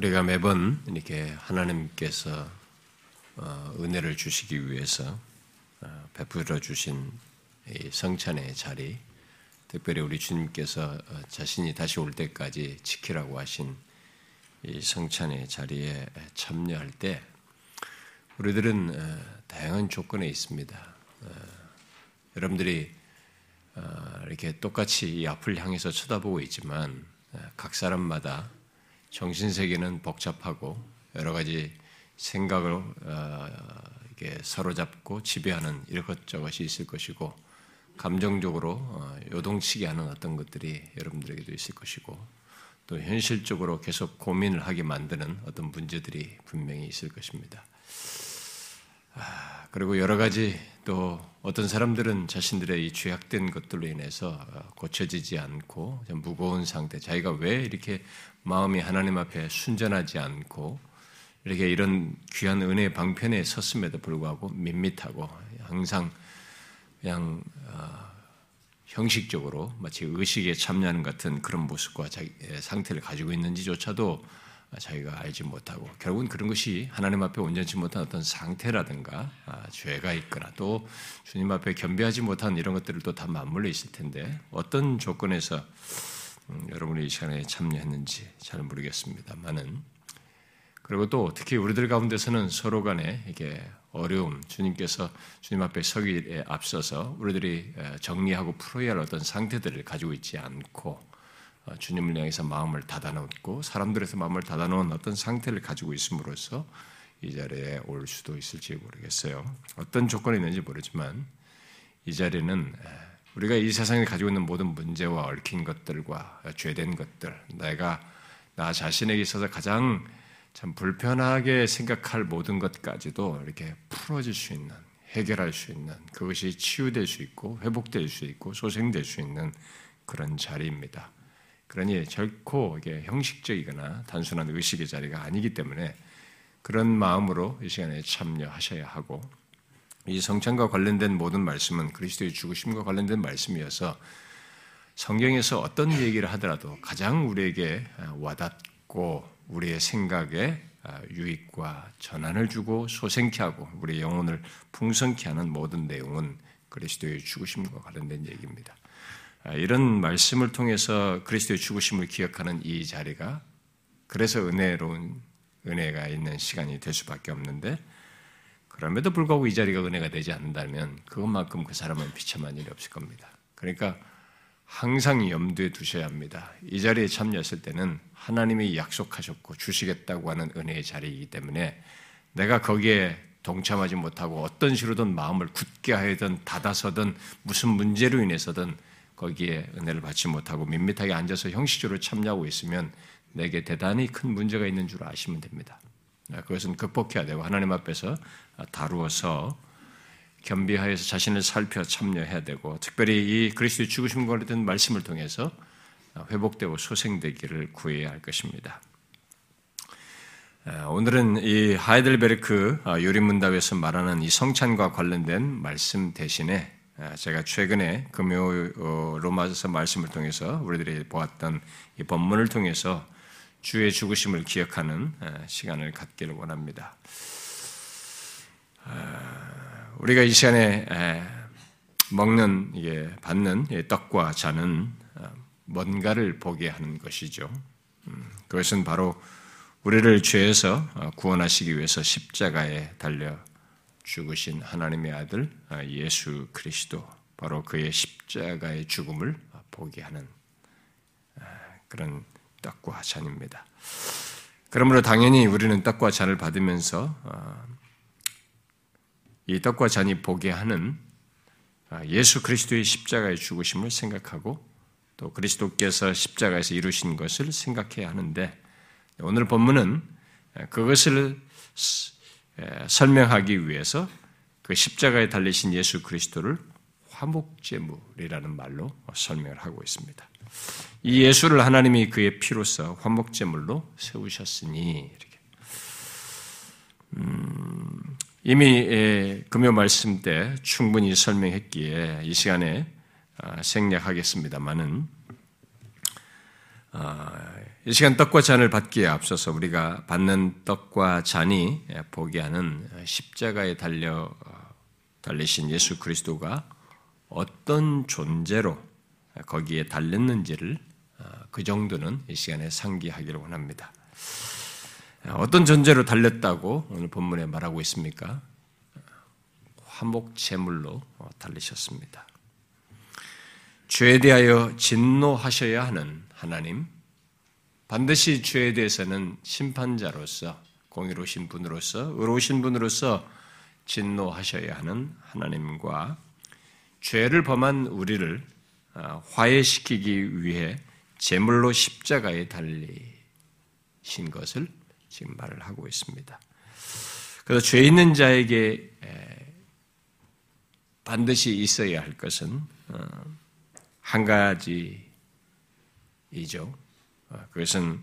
우리가 매번 이렇게 하나님께서 어, 은혜를 주시기 위해서 어, 베풀어 주신 성찬의 자리, 특별히 우리 주님께서 어, 자신이 다시 올 때까지 지키라고 하신 이 성찬의 자리에 참여할 때 우리들은 다양한 조건에 있습니다. 여러분들이 이렇게 똑같이 이 앞을 향해서 쳐다보고 있지만 각 사람마다 정신 세계는 복잡하고 여러 가지 생각을 어, 이게 사로잡고 지배하는 이것저것이 있을 것이고 감정적으로 어, 요동치게 하는 어떤 것들이 여러분들에게도 있을 것이고 또 현실적으로 계속 고민을 하게 만드는 어떤 문제들이 분명히 있을 것입니다. 아, 그리고 여러 가지 또 어떤 사람들은 자신들의 이 죄악된 것들로 인해서 어, 고쳐지지 않고 무거운 상태, 자기가 왜 이렇게 마음이 하나님 앞에 순전하지 않고 이렇게 이런 귀한 은혜 방편에 섰음에도 불구하고 밋밋하고 항상 그냥 어, 형식적으로 마치 의식에 참여하는 같은 그런 모습과 자기 상태를 가지고 있는지조차도 자기가 알지 못하고 결국은 그런 것이 하나님 앞에 온전치 못한 어떤 상태라든가 아, 죄가 있거나 또 주님 앞에 겸비하지 못한 이런 것들도 다 맞물려 있을 텐데 어떤 조건에서 음, 여러분이 이 시간에 참여했는지 잘 모르겠습니다만은 그리고 또 특히 우리들 가운데서는 서로 간에 이게 어려움, 주님께서 주님 앞에 서기에 앞서서 우리들이 정리하고 풀어야 할 어떤 상태들을 가지고 있지 않고 어, 주님을 향해서 마음을 닫아놓고 사람들에서 마음을 닫아놓은 어떤 상태를 가지고 있음으로써 이 자리에 올 수도 있을지 모르겠어요. 어떤 조건이 있는지 모르지만 이 자리는 우리가 이 세상에 가지고 있는 모든 문제와 얽힌 것들과 죄된 것들, 내가 나 자신에게 있어서 가장 참 불편하게 생각할 모든 것까지도 이렇게 풀어질 수 있는, 해결할 수 있는, 그것이 치유될 수 있고, 회복될 수 있고, 소생될 수 있는 그런 자리입니다. 그러니 결코 이게 형식적이거나 단순한 의식의 자리가 아니기 때문에 그런 마음으로 이 시간에 참여하셔야 하고, 이 성찬과 관련된 모든 말씀은 그리스도의 죽으심과 관련된 말씀이어서 성경에서 어떤 얘기를 하더라도 가장 우리에게 와닿고 우리의 생각에 유익과 전환을 주고 소생케 하고 우리 영혼을 풍성케 하는 모든 내용은 그리스도의 죽으심과 관련된 얘기입니다. 이런 말씀을 통해서 그리스도의 죽으심을 기억하는 이 자리가 그래서 은혜로운 은혜가 있는 시간이 될 수밖에 없는데 그럼에도 불구하고 이 자리가 은혜가 되지 않는다면 그것만큼 그 사람은 비참한 일이 없을 겁니다. 그러니까 항상 염두에 두셔야 합니다. 이 자리에 참여했을 때는 하나님이 약속하셨고 주시겠다고 하는 은혜의 자리이기 때문에 내가 거기에 동참하지 못하고 어떤 식으로든 마음을 굳게 하여든 닫아서든 무슨 문제로 인해서든 거기에 은혜를 받지 못하고 밋밋하게 앉아서 형식적으로 참여하고 있으면 내게 대단히 큰 문제가 있는 줄 아시면 됩니다. 그것은 극복해야 되고 하나님 앞에서 다루어서 겸비하여서 자신을 살펴 참여해야 되고 특별히 이 그리스도의 죽으심 관련된 말씀을 통해서 회복되고 소생되기를 구해야 할 것입니다. 오늘은 이 하이델베르크 요리문답에서 말하는 이 성찬과 관련된 말씀 대신에 제가 최근에 금요 어, 로마서 말씀을 통해서 우리들이 보았던 이 본문을 통해서 주의 죽으심을 기억하는 시간을 갖기를 원합니다. 우리가 이 시간에 먹는 이게 받는 떡과 잔은 어, 뭔가를 보게 하는 것이죠. 음, 그것은 바로 우리를 죄에서 어, 구원하시기 위해서 십자가에 달려 죽으신 하나님의 아들 어, 예수 그리스도 바로 그의 십자가의 죽음을 보게 하는 그런 떡과 잔입니다. 그러므로 당연히 우리는 떡과 잔을 받으면서 이 떡과 잔이 보게 하는 아, 예수 그리스도의 십자가의 죽으심을 생각하고 또 그리스도께서 십자가에서 이루신 것을 생각해야 하는데 오늘 본문은 그것을 설명하기 위해서 그 십자가에 달리신 예수 그리스도를 화목제물이라는 말로 설명을 하고 있습니다. 이 예수를 하나님이 그의 피로써 화목제물로 세우셨으니 이렇게. 음, 이미 금요 말씀 때 충분히 설명했기에 이 시간에 아, 생략하겠습니다만은 아, 이 시간 떡과 잔을 받기에 앞서서 우리가 받는 떡과 잔이 보게 하는 십자가에 달려 달리신 예수 그리스도가 어떤 존재로 거기에 달렸는지를 그 정도는 이 시간에 상기하기를 원합니다. 어떤 존재로 달렸다고 오늘 본문에 말하고 있습니까? 화목 제물로 달리셨습니다. 죄에 대하여 진노하셔야 하는 하나님, 반드시 죄에 대해서는 심판자로서 공의로우신 분으로서 의로우신 분으로서 진노하셔야 하는 하나님과 죄를 범한 우리를 아, 화해시키기 위해 제물로 십자가에 달리신 것을 지금 말을 하고 있습니다. 그래서 죄 있는 자에게 반드시 있어야 할 것은 어, 한 가지이죠. 어, 그것은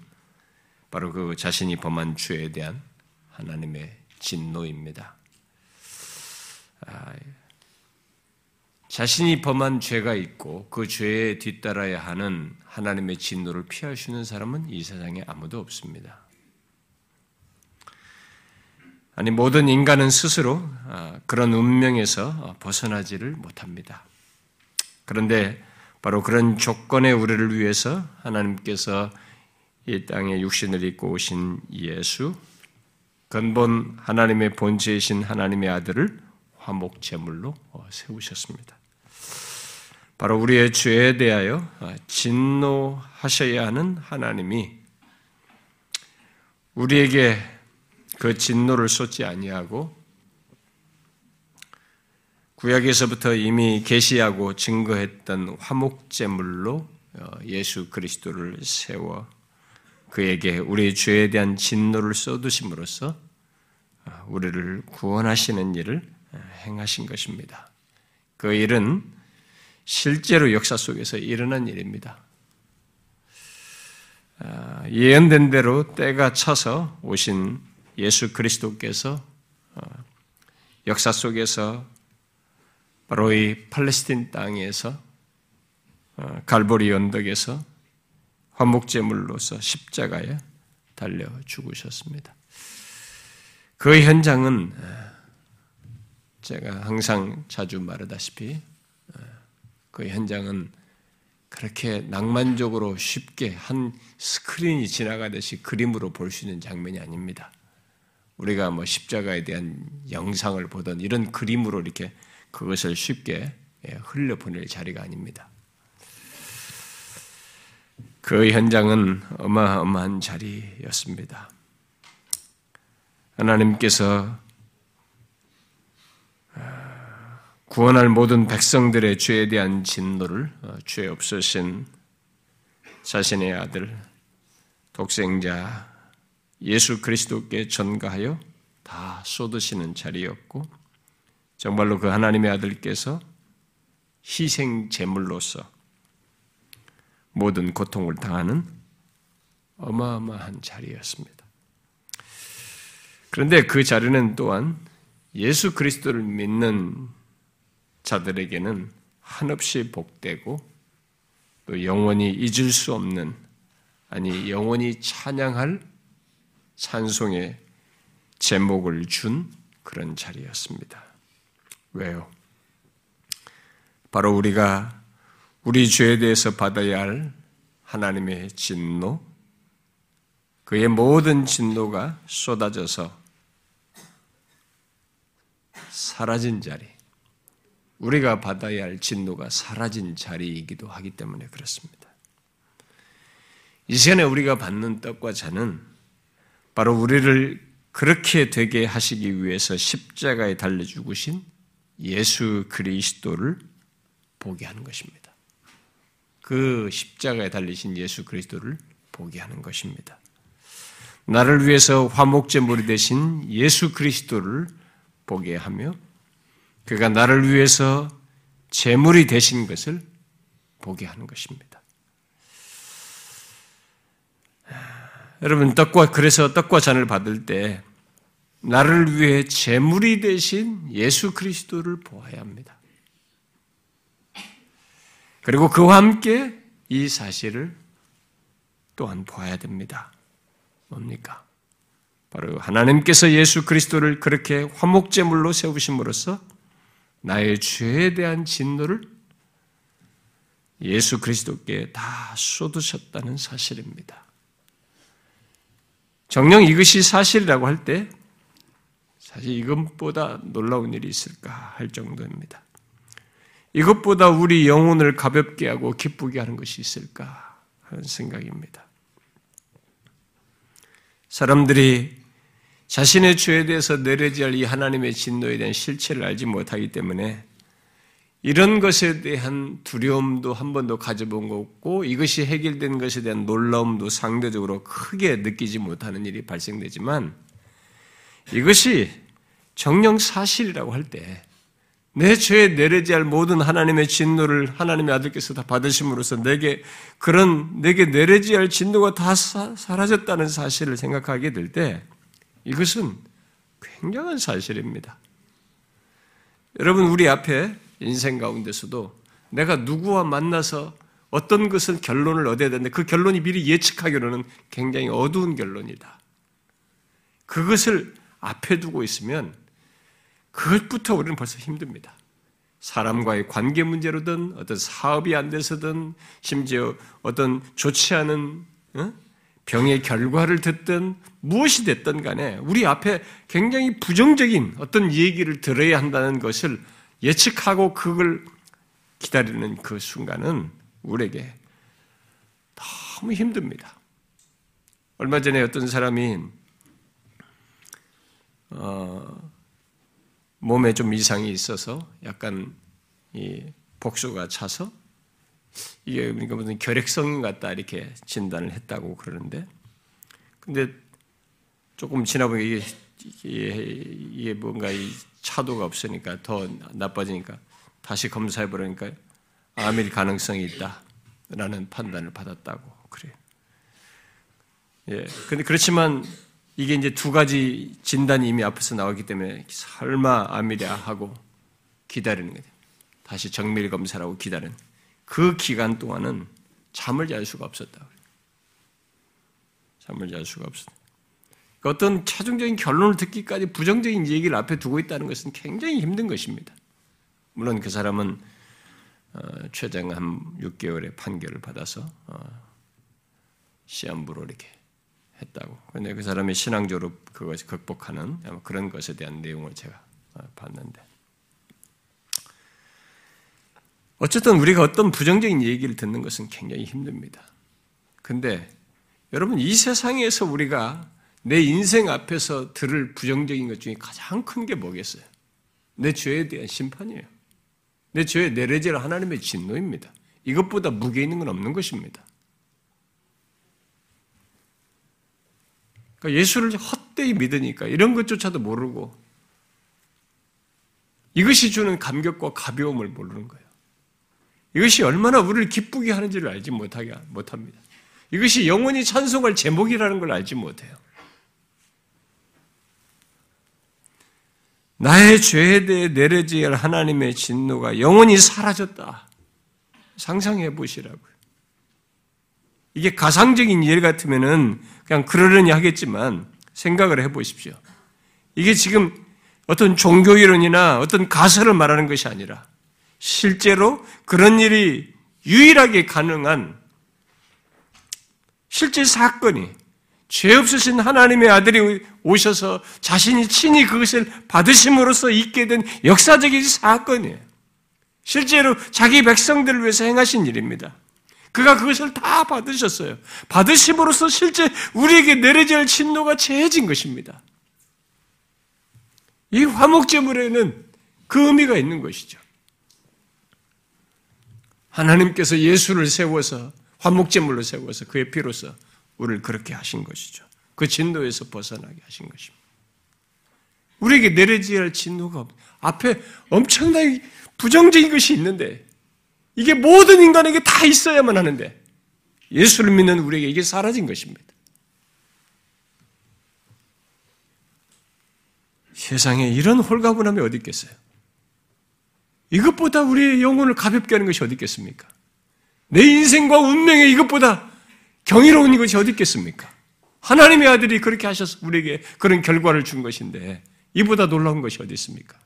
바로 그 자신이 범한 죄에 대한 하나님의 진노입니다. 아, 자신이 범한 죄가 있고 그 죄에 뒤따라야 하는 하나님의 진노를 피할 수 있는 사람은 이 세상에 아무도 없습니다. 아니 모든 인간은 스스로 아, 그런 운명에서 벗어나지를 못합니다. 그런데 바로 그런 조건의 우리를 위해서 하나님께서 이 땅에 육신을 입고 오신 예수, 근본 하나님의 본체이신 하나님의 아들을 화목 제물로 세우셨습니다. 바로 우리의 죄에 대하여 진노하셔야 하는 하나님이 우리에게 그 진노를 쏟지 아니하고 구약에서부터 이미 계시하고 증거했던 화목제물로 어, 예수 그리스도를 세워 그에게 우리 죄에 대한 진노를 쏟으심으로써 어, 우리를 구원하시는 일을 어, 행하신 것입니다. 그 일은 실제로 역사 속에서 일어난 일입니다. 예언된 대로 때가 차서 오신 예수 그리스도께서 역사 속에서 바로 이 팔레스틴 땅에서 어, 갈보리 언덕에서 화목제물로서 십자가에 달려 죽으셨습니다. 그 현장은 어, 제가 항상 자주 말하다시피 어, 그 현장은 그렇게 낭만적으로 쉽게 한 스크린이 지나가듯이 그림으로 볼 수 있는 장면이 아닙니다. 우리가 뭐 십자가에 대한 영상을 보던 이런 그림으로 이렇게 그것을 쉽게 예, 흘려보낼 자리가 아닙니다. 그 현장은 어마어마한 자리였습니다. 하나님께서 아, 구원할 모든 백성들의 죄에 대한 진노를 어, 죄 없으신 자신의 아들 독생자 예수 그리스도께 전가하여 다 쏟으시는 자리였고 정말로 그 하나님의 아들께서 희생 제물로서 모든 고통을 당하는 어마어마한 자리였습니다. 그런데 그 자리는 또한 예수 그리스도를 믿는 자들에게는 한없이 복되고 또 영원히 잊을 수 없는 아니 영원히 찬양할 찬송의 제목을 준 그런 자리였습니다. 왜요? 바로 우리가 우리 죄에 대해서 받아야 할 하나님의 진노, 그의 모든 진노가 쏟아져서 사라진 자리, 우리가 받아야 할 진노가 사라진 자리이기도 하기 때문에 그렇습니다. 이 시간에 우리가 받는 떡과 잔은 바로 우리를 그렇게 되게 하시기 위해서 십자가에 달려 죽으신 예수 그리스도를 보게 하는 것입니다. 그 십자가에 달리신 예수 그리스도를 보게 하는 것입니다. 나를 위해서 화목제물이 되신 예수 그리스도를 보게 하며 그가 나를 위해서 제물이 되신 것을 보게 하는 것입니다. 여러분 떡과 그래서 떡과 잔을 받을 때 나를 위해 제물이 되신 예수 그리스도를 보아야 합니다. 그리고 그와 함께 이 사실을 또한 보아야 됩니다. 뭡니까? 바로 하나님께서 예수 그리스도를 그렇게 화목제물로 세우심으로써 나의 죄에 대한 진노를 예수 그리스도께 다 쏟으셨다는 사실입니다. 정령 이것이 사실이라고 할 때 사실 이것보다 놀라운 일이 있을까 할 정도입니다. 이것보다 우리 영혼을 가볍게 하고 기쁘게 하는 것이 있을까 하는 생각입니다. 사람들이 자신의 죄에 대해서 내려질 이 하나님의 진노에 대한 실체를 알지 못하기 때문에 이런 것에 대한 두려움도 한 번도 가져본 거 없고 이것이 해결된 것에 대한 놀라움도 상대적으로 크게 느끼지 못하는 일이 발생되지만 이것이 정령 사실이라고 할 때 내 죄에 내려지 할 모든 하나님의 진노를 하나님의 아들께서 다 받으심으로써 내게 그런 내게 내려지 할 진노가 다 사, 사라졌다는 사실을 생각하게 될 때 이것은 굉장한 사실입니다. 여러분 우리 앞에 인생 가운데서도 내가 누구와 만나서 어떤 것은 결론을 얻어야 되는데 그 결론이 미리 예측하기로는 굉장히 어두운 결론이다. 그것을 앞에 두고 있으면 그것부터 우리는 벌써 힘듭니다. 사람과의 관계 문제로든 어떤 사업이 안 돼서든 심지어 어떤 좋지 않은 병의 결과를 듣든 무엇이 됐든 간에 우리 앞에 굉장히 부정적인 어떤 얘기를 들어야 한다는 것을 예측하고 그걸 기다리는 그 순간은 우리에게 너무 힘듭니다. 얼마 전에 어떤 사람이 어, 몸에 좀 이상이 있어서 약간 이 복수가 차서 이게 그러니까 무슨 결핵성 같다 이렇게 진단을 했다고 그러는데 근데 조금 지나 보니 이게, 이게, 이게 뭔가 이 차도가 없으니까 더 나빠지니까 다시 검사해 보려니까 암일 가능성이 있다라는 판단을 받았다고 그래요. 예. 근데 그렇지만 이게 이제 두 가지 진단이 이미 앞에서 나왔기 때문에 설마 암이랴 하고 기다리는 거예요. 다시 정밀 검사라고 기다리는. 그 기간 동안은 잠을 잘 수가 없었다. 잠을 잘 수가 없었다. 그 어떤 최종적인 결론을 듣기까지 부정적인 얘기를 앞에 두고 있다는 것은 굉장히 힘든 것입니다. 물론 그 사람은 어, 최장 한 6개월의 판결을 받아서 어, 시한부로 이렇게 했다고. 그런데 그 사람의 신앙적으로 그것을 극복하는 그런 것에 대한 내용을 제가 어, 봤는데. 어쨌든 우리가 어떤 부정적인 얘기를 듣는 것은 굉장히 힘듭니다. 근데 여러분 이 세상에서 우리가 내 인생 앞에서 들을 부정적인 것 중에 가장 큰 게 뭐겠어요? 내 죄에 대한 심판이에요. 내 죄에 내려질 하나님의 진노입니다. 이것보다 무게 있는 건 없는 것입니다. 그러니까 예수를 헛되이 믿으니까 이런 것조차도 모르고 이것이 주는 감격과 가벼움을 모르는 거예요. 이것이 얼마나 우리를 기쁘게 하는지를 알지 못하게 못합니다. 이것이 영원히 찬송할 제목이라는 걸 알지 못해요. 나의 죄에 대해 내려질 하나님의 진노가 영원히 사라졌다. 상상해 보시라고요. 이게 가상적인 일 같으면은 그냥 그러려니 하겠지만 생각을 해 보십시오. 이게 지금 어떤 종교 이론이나 어떤 가설을 말하는 것이 아니라 실제로 그런 일이 유일하게 가능한 실제 사건이 죄 없으신 하나님의 아들이 오셔서 자신이 친히 그것을 받으심으로써 있게 된 역사적인 사건이에요. 실제로 자기 백성들을 위해서 행하신 일입니다. 그가 그것을 다 받으셨어요. 받으심으로써 실제 우리에게 내려질 진노가 제해진 것입니다. 이 화목제물에는 그 의미가 있는 것이죠. 하나님께서 예수를 세워서 화목제물로 세워서 그의 피로서 우리를 그렇게 하신 것이죠. 그 진노에서 벗어나게 하신 것입니다. 우리에게 내려져야 할 진노가 앞에 엄청나게 부정적인 것이 있는데 이게 모든 인간에게 다 있어야만 하는데 예수를 믿는 우리에게 이게 사라진 것입니다. 세상에 이런 홀가분함이 어디 있겠어요? 이것보다 우리의 영혼을 가볍게 하는 것이 어디 있겠습니까? 내 인생과 운명에 이것보다 경이로운 이것이 어디 있겠습니까? 하나님의 아들이 그렇게 하셔서 우리에게 그런 결과를 준 것인데 이보다 놀라운 것이 어디 있습니까?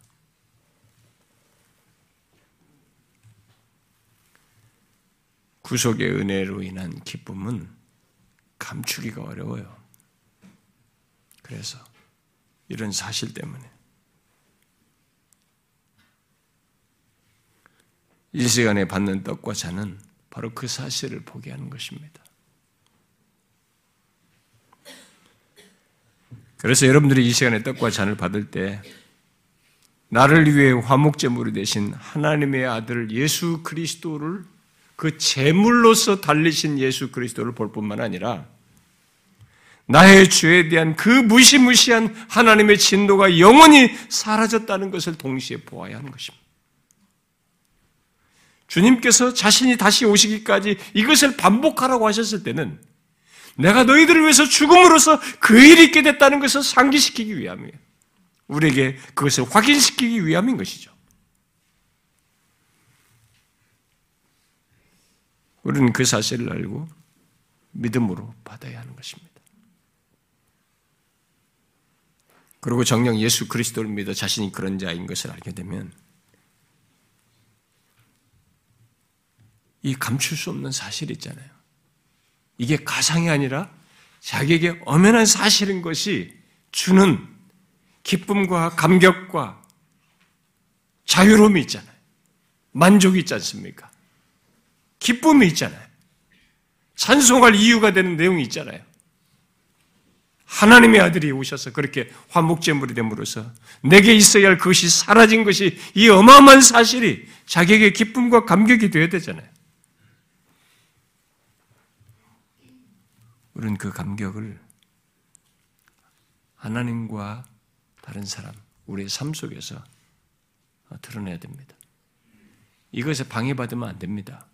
구속의 은혜로 인한 기쁨은 감추기가 어려워요. 그래서 이런 사실 때문에 이 시간에 받는 떡과 잔은 바로 그 사실을 보게 하는 것입니다. 그래서 여러분들이 이 시간에 떡과 잔을 받을 때 나를 위해 화목제물이 되신 하나님의 아들 예수 그리스도를 그 제물로서 달리신 예수 그리스도를 볼 뿐만 아니라 나의 죄에 대한 그 무시무시한 하나님의 진노가 영원히 사라졌다는 것을 동시에 보아야 하는 것입니다. 주님께서 자신이 다시 오시기까지 이것을 반복하라고 하셨을 때는 내가 너희들을 위해서 죽음으로써 그 일이 있게 됐다는 것을 상기시키기 위함이에요. 우리에게 그것을 확인시키기 위함인 것이죠. 우리는 그 사실을 알고 믿음으로 받아야 하는 것입니다. 그리고 정녕 예수 그리스도를 믿어 자신이 그런 자인 것을 알게 되면 이 감출 수 없는 사실이 있잖아요. 이게 가상이 아니라 자기에게 엄연한 사실인 것이 주는 기쁨과 감격과 자유로움이 있잖아요. 만족이 있지 않습니까? 기쁨이 있잖아요. 찬송할 이유가 되는 내용이 있잖아요. 하나님의 아들이 오셔서 그렇게 화목제물이 됨으로써 내게 있어야 할 그것이 사라진 것이 이 어마어마한 사실이 자기에게 기쁨과 감격이 되어야 되잖아요. 우리는 그 감격을 하나님과 다른 사람, 우리의 삶 속에서 드러내야 됩니다. 이것에 방해받으면 안 됩니다.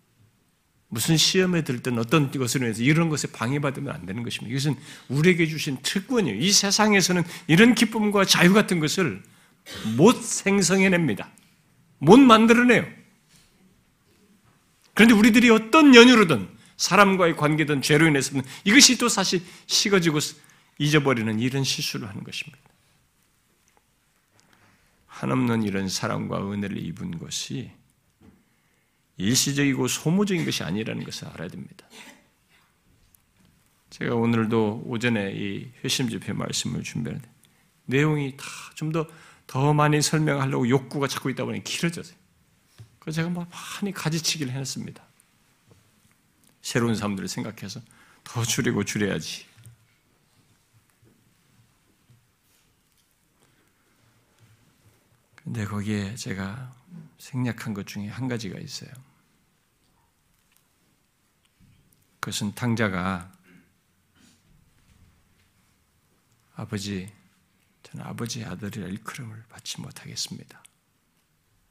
무슨 시험에 들 때는 어떤 것으로 해서 이런 것에 방해받으면 안 되는 것입니다. 이것은 우리에게 주신 특권이에요. 이 세상에서는 이런 기쁨과 자유 같은 것을 못 생성해냅니다. 못 만들어내요. 그런데 우리들이 어떤 연유로든 사람과의 관계든 죄로 인해서는 이것이 또 사실 식어지고 잊어버리는 이런 실수를 하는 것입니다. 한없는 이런 사랑과 은혜를 입은 것이 일시적이고 소모적인 것이 아니라는 것을 알아야 됩니다. 제가 오늘도 오전에 이 회심 집회 말씀을 준비하는데 내용이 다 좀 더더 많이 설명하려고 욕구가 자꾸 있다 보니 길어져요. 그래서 제가 막 많이 가지치기를 해놨습니다. 새로운 사람들을 생각해서 더 줄이고 줄여야지. 근데 거기에 제가 생략한 것 중에 한 가지가 있어요. 그것은 탕자가 아버지, 저는 아버지 아들이 일컬음을 받지 못하겠습니다.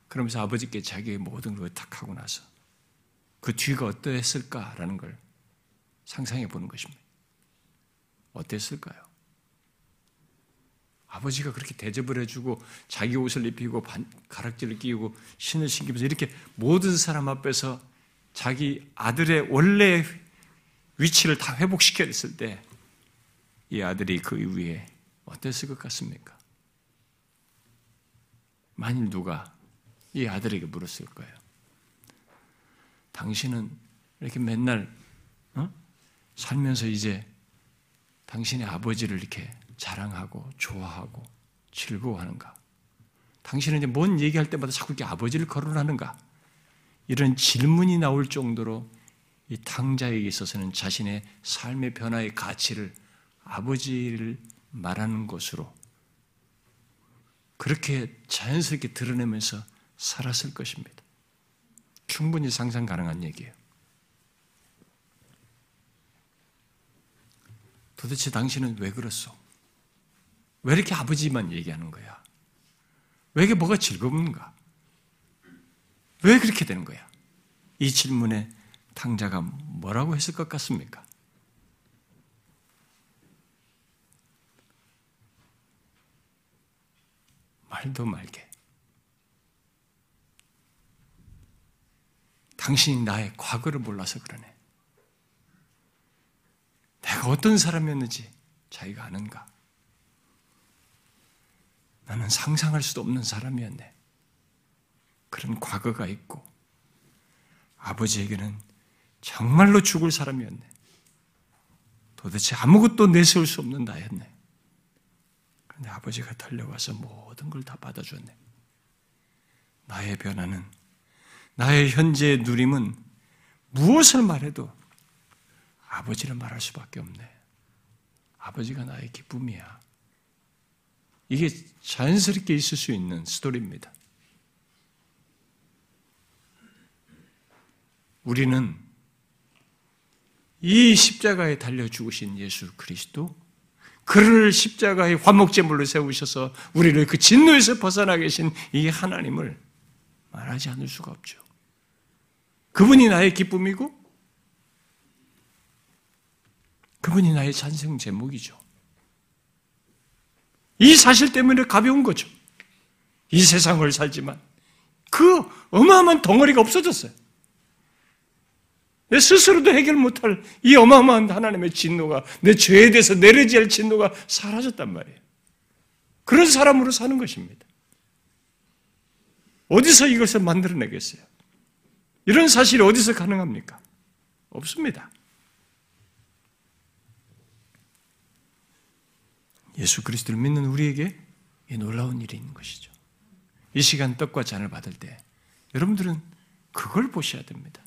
그러면서 아버지께 자기의 모든 걸 탁하고 나서 그 뒤가 어떠했을까라는 걸 상상해 보는 것입니다. 어땠을까요? 아버지가 그렇게 대접을 해주고 자기 옷을 입히고 가락지를 끼우고 신을 신기면서 이렇게 모든 사람 앞에서 자기 아들의 원래 위치를 다 회복시켰을 때 이 아들이 그 이후에 어땠을 것 같습니까? 만일 누가 이 아들에게 물었을 거예요. 당신은 이렇게 맨날 어? 살면서 이제 당신의 아버지를 이렇게 자랑하고 좋아하고 즐거워하는가? 당신은 이제 뭔 얘기할 때마다 자꾸 이렇게 아버지를 거론하는가? 이런 질문이 나올 정도로 이 탕자에게 있어서는 자신의 삶의 변화의 가치를 아버지를 말하는 것으로 그렇게 자연스럽게 드러내면서 살았을 것입니다. 충분히 상상 가능한 얘기예요. 도대체 당신은 왜 그랬어? 왜 이렇게 아버지만 얘기하는 거야? 왜 이게 뭐가 즐거운가? 왜 그렇게 되는 거야? 이 질문에 탕자가 뭐라고 했을 것 같습니까? 말도 말게. 당신이 나의 과거를 몰라서 그러네. 내가 어떤 사람이었는지 자기가 아는가? 나는 상상할 수도 없는 사람이었네. 그런 과거가 있고, 아버지에게는 정말로 죽을 사람이었네. 도대체 아무것도 내세울 수 없는 나였네. 그런데 아버지가 달려와서 모든 걸 다 받아줬네. 나의 변화는, 나의 현재의 누림은 무엇을 말해도 아버지를 말할 수밖에 없네. 아버지가 나의 기쁨이야. 이게 자연스럽게 있을 수 있는 스토리입니다. 우리는 이 십자가에 달려 죽으신 예수 그리스도, 그를 십자가의 화목제물로 세우셔서 우리를 그 진노에서 벗어나 계신 이 하나님을 말하지 않을 수가 없죠. 그분이 나의 기쁨이고, 그분이 나의 찬성 제목이죠. 이 사실 때문에 가벼운 거죠. 이 세상을 살지만 그 어마어마한 덩어리가 없어졌어요. 내 스스로도 해결 못할 이 어마어마한 하나님의 진노가 내 죄에 대해서 내려지 할 진노가 사라졌단 말이에요. 그런 사람으로 사는 것입니다. 어디서 이것을 만들어내겠어요? 이런 사실이 어디서 가능합니까? 없습니다. 예수 그리스도를 믿는 우리에게 이 놀라운 일이 있는 것이죠. 이 시간 떡과 잔을 받을 때 여러분들은 그걸 보셔야 됩니다.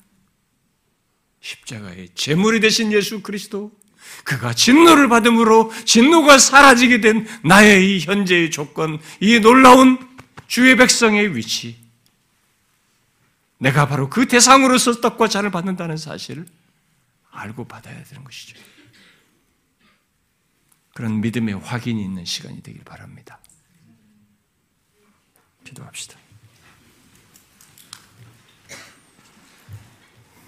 십자가의 제물이 되신 예수 그리스도, 그가 진노를 받음으로 진노가 사라지게 된 나의 이 현재의 조건, 이 놀라운 주의 백성의 위치, 내가 바로 그 대상으로서 떡과 잔을 받는다는 사실을 알고 받아야 되는 것이죠. 그런 믿음의 확인이 있는 시간이 되길 바랍니다. 기도합시다.